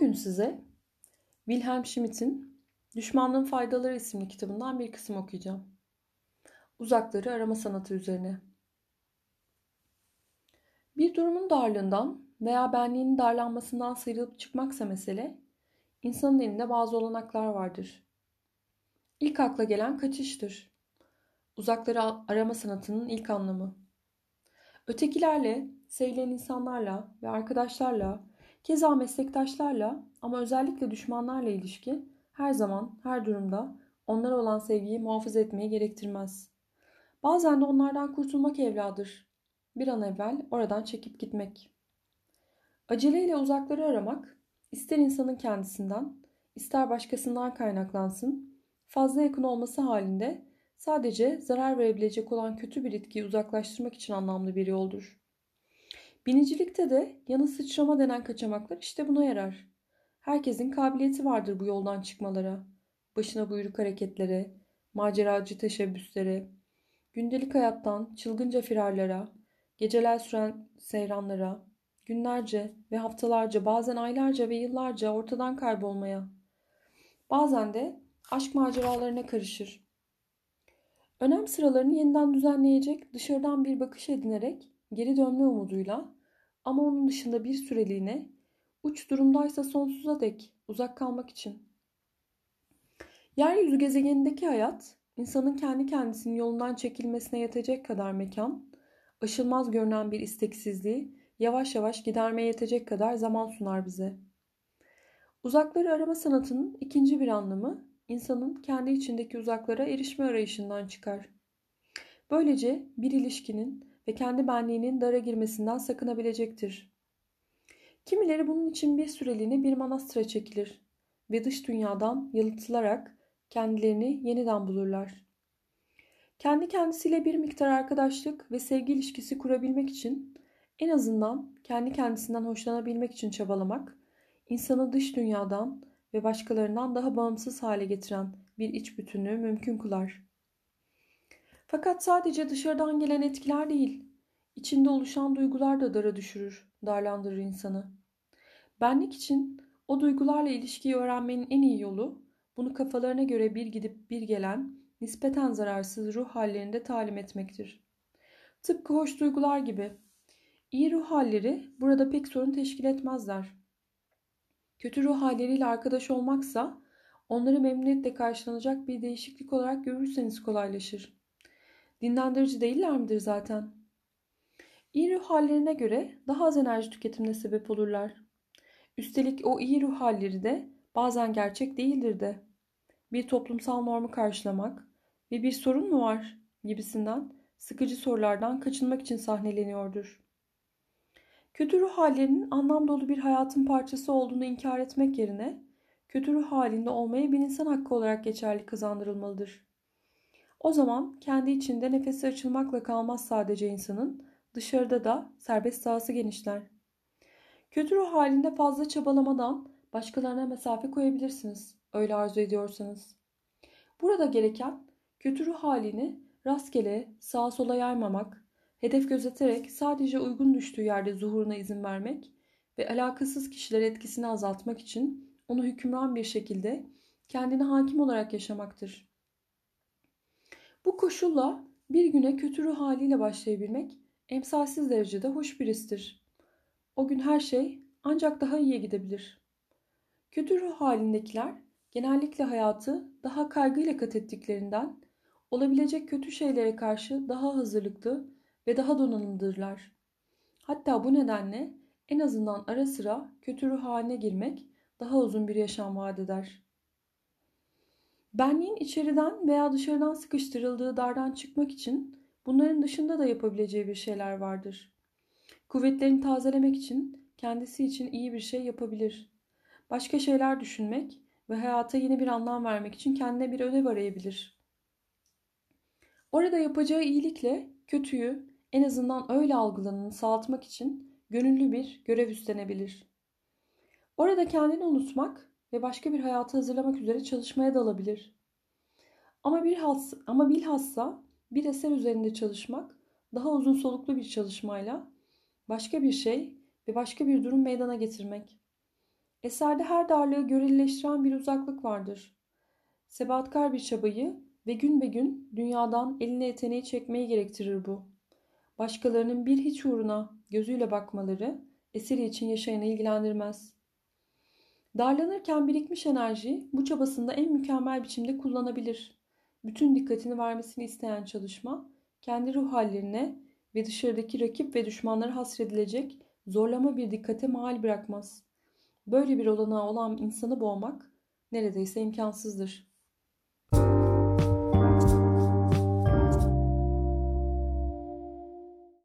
Bugün size Wilhelm Schmidt'in Düşmanlığın Faydaları isimli kitabından bir kısım okuyacağım. Uzakları arama sanatı üzerine. Bir durumun darlığından veya benliğinin darlanmasından sıyrılıp çıkmaksa mesele, insanın elinde bazı olanaklar vardır. İlk akla gelen kaçıştır. Uzakları arama sanatının ilk anlamı. Ötekilerle, sevilen insanlarla ve arkadaşlarla Keza meslektaşlarla ama özellikle düşmanlarla ilişki her zaman, her durumda onlara olan sevgiyi muhafaza etmeyi gerektirmez. Bazen de onlardan kurtulmak evladır. Bir an evvel oradan çekip gitmek. Aceleyle uzakları aramak, ister insanın kendisinden, ister başkasından kaynaklansın, fazla yakın olması halinde sadece zarar verebilecek olan kötü bir etkiyi uzaklaştırmak için anlamlı bir yoldur. Binicilikte de yanı sıçrama denen kaçamaklar işte buna yarar. Herkesin kabiliyeti vardır bu yoldan çıkmalara, başına buyruk hareketlere, maceracı teşebbüslere, gündelik hayattan çılgınca firarlara, geceler süren seyranlara, günlerce ve haftalarca bazen aylarca ve yıllarca ortadan kaybolmaya. Bazen de aşk maceralarına karışır. Önem sıralarını yeniden düzenleyecek dışarıdan bir bakış edinerek geri dönme umuduyla ama onun dışında bir süreliğine, uç durumdaysa sonsuza dek uzak kalmak için. Yeryüzü gezegenindeki hayat, insanın kendi kendisinin yolundan çekilmesine yetecek kadar mekan, aşılmaz görünen bir isteksizliği yavaş yavaş gidermeye yetecek kadar zaman sunar bize. Uzakları arama sanatının ikinci bir anlamı, insanın kendi içindeki uzaklara erişme arayışından çıkar. Böylece bir ilişkinin ve kendi benliğinin dara girmesinden sakınabilecektir. Kimileri bunun için bir süreliğine bir manastıra çekilir ve dış dünyadan yalıtılarak kendilerini yeniden bulurlar. Kendi kendisiyle bir miktar arkadaşlık ve sevgi ilişkisi kurabilmek için en azından kendi kendisinden hoşlanabilmek için çabalamak, insanı dış dünyadan ve başkalarından daha bağımsız hale getiren bir iç bütünlüğü mümkün kılar. Fakat sadece dışarıdan gelen etkiler değil, içinde oluşan duygular da dara düşürür, darlandırır insanı. Benlik için o duygularla ilişkiyi öğrenmenin en iyi yolu, bunu kafalarına göre bir gidip bir gelen, nispeten zararsız ruh hallerinde talim etmektir. Tıpkı hoş duygular gibi. İyi ruh halleri burada pek sorun teşkil etmezler. Kötü ruh halleriyle arkadaş olmaksa onları memnuniyetle karşılanacak bir değişiklik olarak görürseniz kolaylaşır. Dinlendirici değiller midir zaten? İyi ruh hallerine göre daha az enerji tüketimine sebep olurlar. Üstelik o iyi ruh halleri de bazen gerçek değildir de. Bir toplumsal normu karşılamak ve bir sorun mu var gibisinden sıkıcı sorulardan kaçınmak için sahneleniyordur. Kötü ruh hallerinin anlam dolu bir hayatın parçası olduğunu inkar etmek yerine kötü ruh halinde olmaya bir insan hakkı olarak geçerli kazandırılmalıdır. O zaman kendi içinde nefesi açılmakla kalmaz sadece insanın, dışarıda da serbest sahası genişler. Kötü ruh halinde fazla çabalamadan başkalarına mesafe koyabilirsiniz, öyle arzu ediyorsanız. Burada gereken kötü ruh halini rastgele sağa sola yaymamak, hedef gözeterek sadece uygun düştüğü yerde zuhuruna izin vermek ve alakasız kişiler etkisini azaltmak için onu hükümran bir şekilde kendine hakim olarak yaşamaktır. Koşulla bir güne kötü ruh haliyle başlayabilmek emsalsiz derecede hoş bir histir. O gün her şey ancak daha iyiye gidebilir. Kötü ruh halindekiler genellikle hayatı daha kaygıyla kat ettiklerinden olabilecek kötü şeylere karşı daha hazırlıklı ve daha donanımdırlar. Hatta bu nedenle en azından ara sıra kötü ruh haline girmek daha uzun bir yaşam vaat eder. Benliğin içeriden veya dışarıdan sıkıştırıldığı dardan çıkmak için bunların dışında da yapabileceği bir şeyler vardır. Kuvvetlerini tazelemek için kendisi için iyi bir şey yapabilir. Başka şeyler düşünmek ve hayata yeni bir anlam vermek için kendine bir ödev arayabilir. Orada yapacağı iyilikle kötüyü en azından öyle algılanını sağaltmak için gönüllü bir görev üstlenebilir. Orada kendini unutmak ve başka bir hayatı hazırlamak üzere çalışmaya dalabilir. Ama bir has, ama bilhassa bir eser üzerinde çalışmak daha uzun soluklu bir çalışmayla başka bir şey ve başka bir durum meydana getirmek. Eserde her darlığı görelileştiren bir uzaklık vardır. Sebatkar bir çabayı ve gün be gün dünyadan eline yeteneği çekmeyi gerektirir bu. Başkalarının bir hiç uğruna gözüyle bakmaları eseri için yaşayanı ilgilendirmez. Darlanırken birikmiş enerji bu çabasında en mükemmel biçimde kullanabilir. Bütün dikkatini vermesini isteyen çalışma kendi ruh hallerine ve dışarıdaki rakip ve düşmanlara hasredilecek zorlama bir dikkate mal bırakmaz. Böyle bir olanağı olan insanı boğmak neredeyse imkansızdır.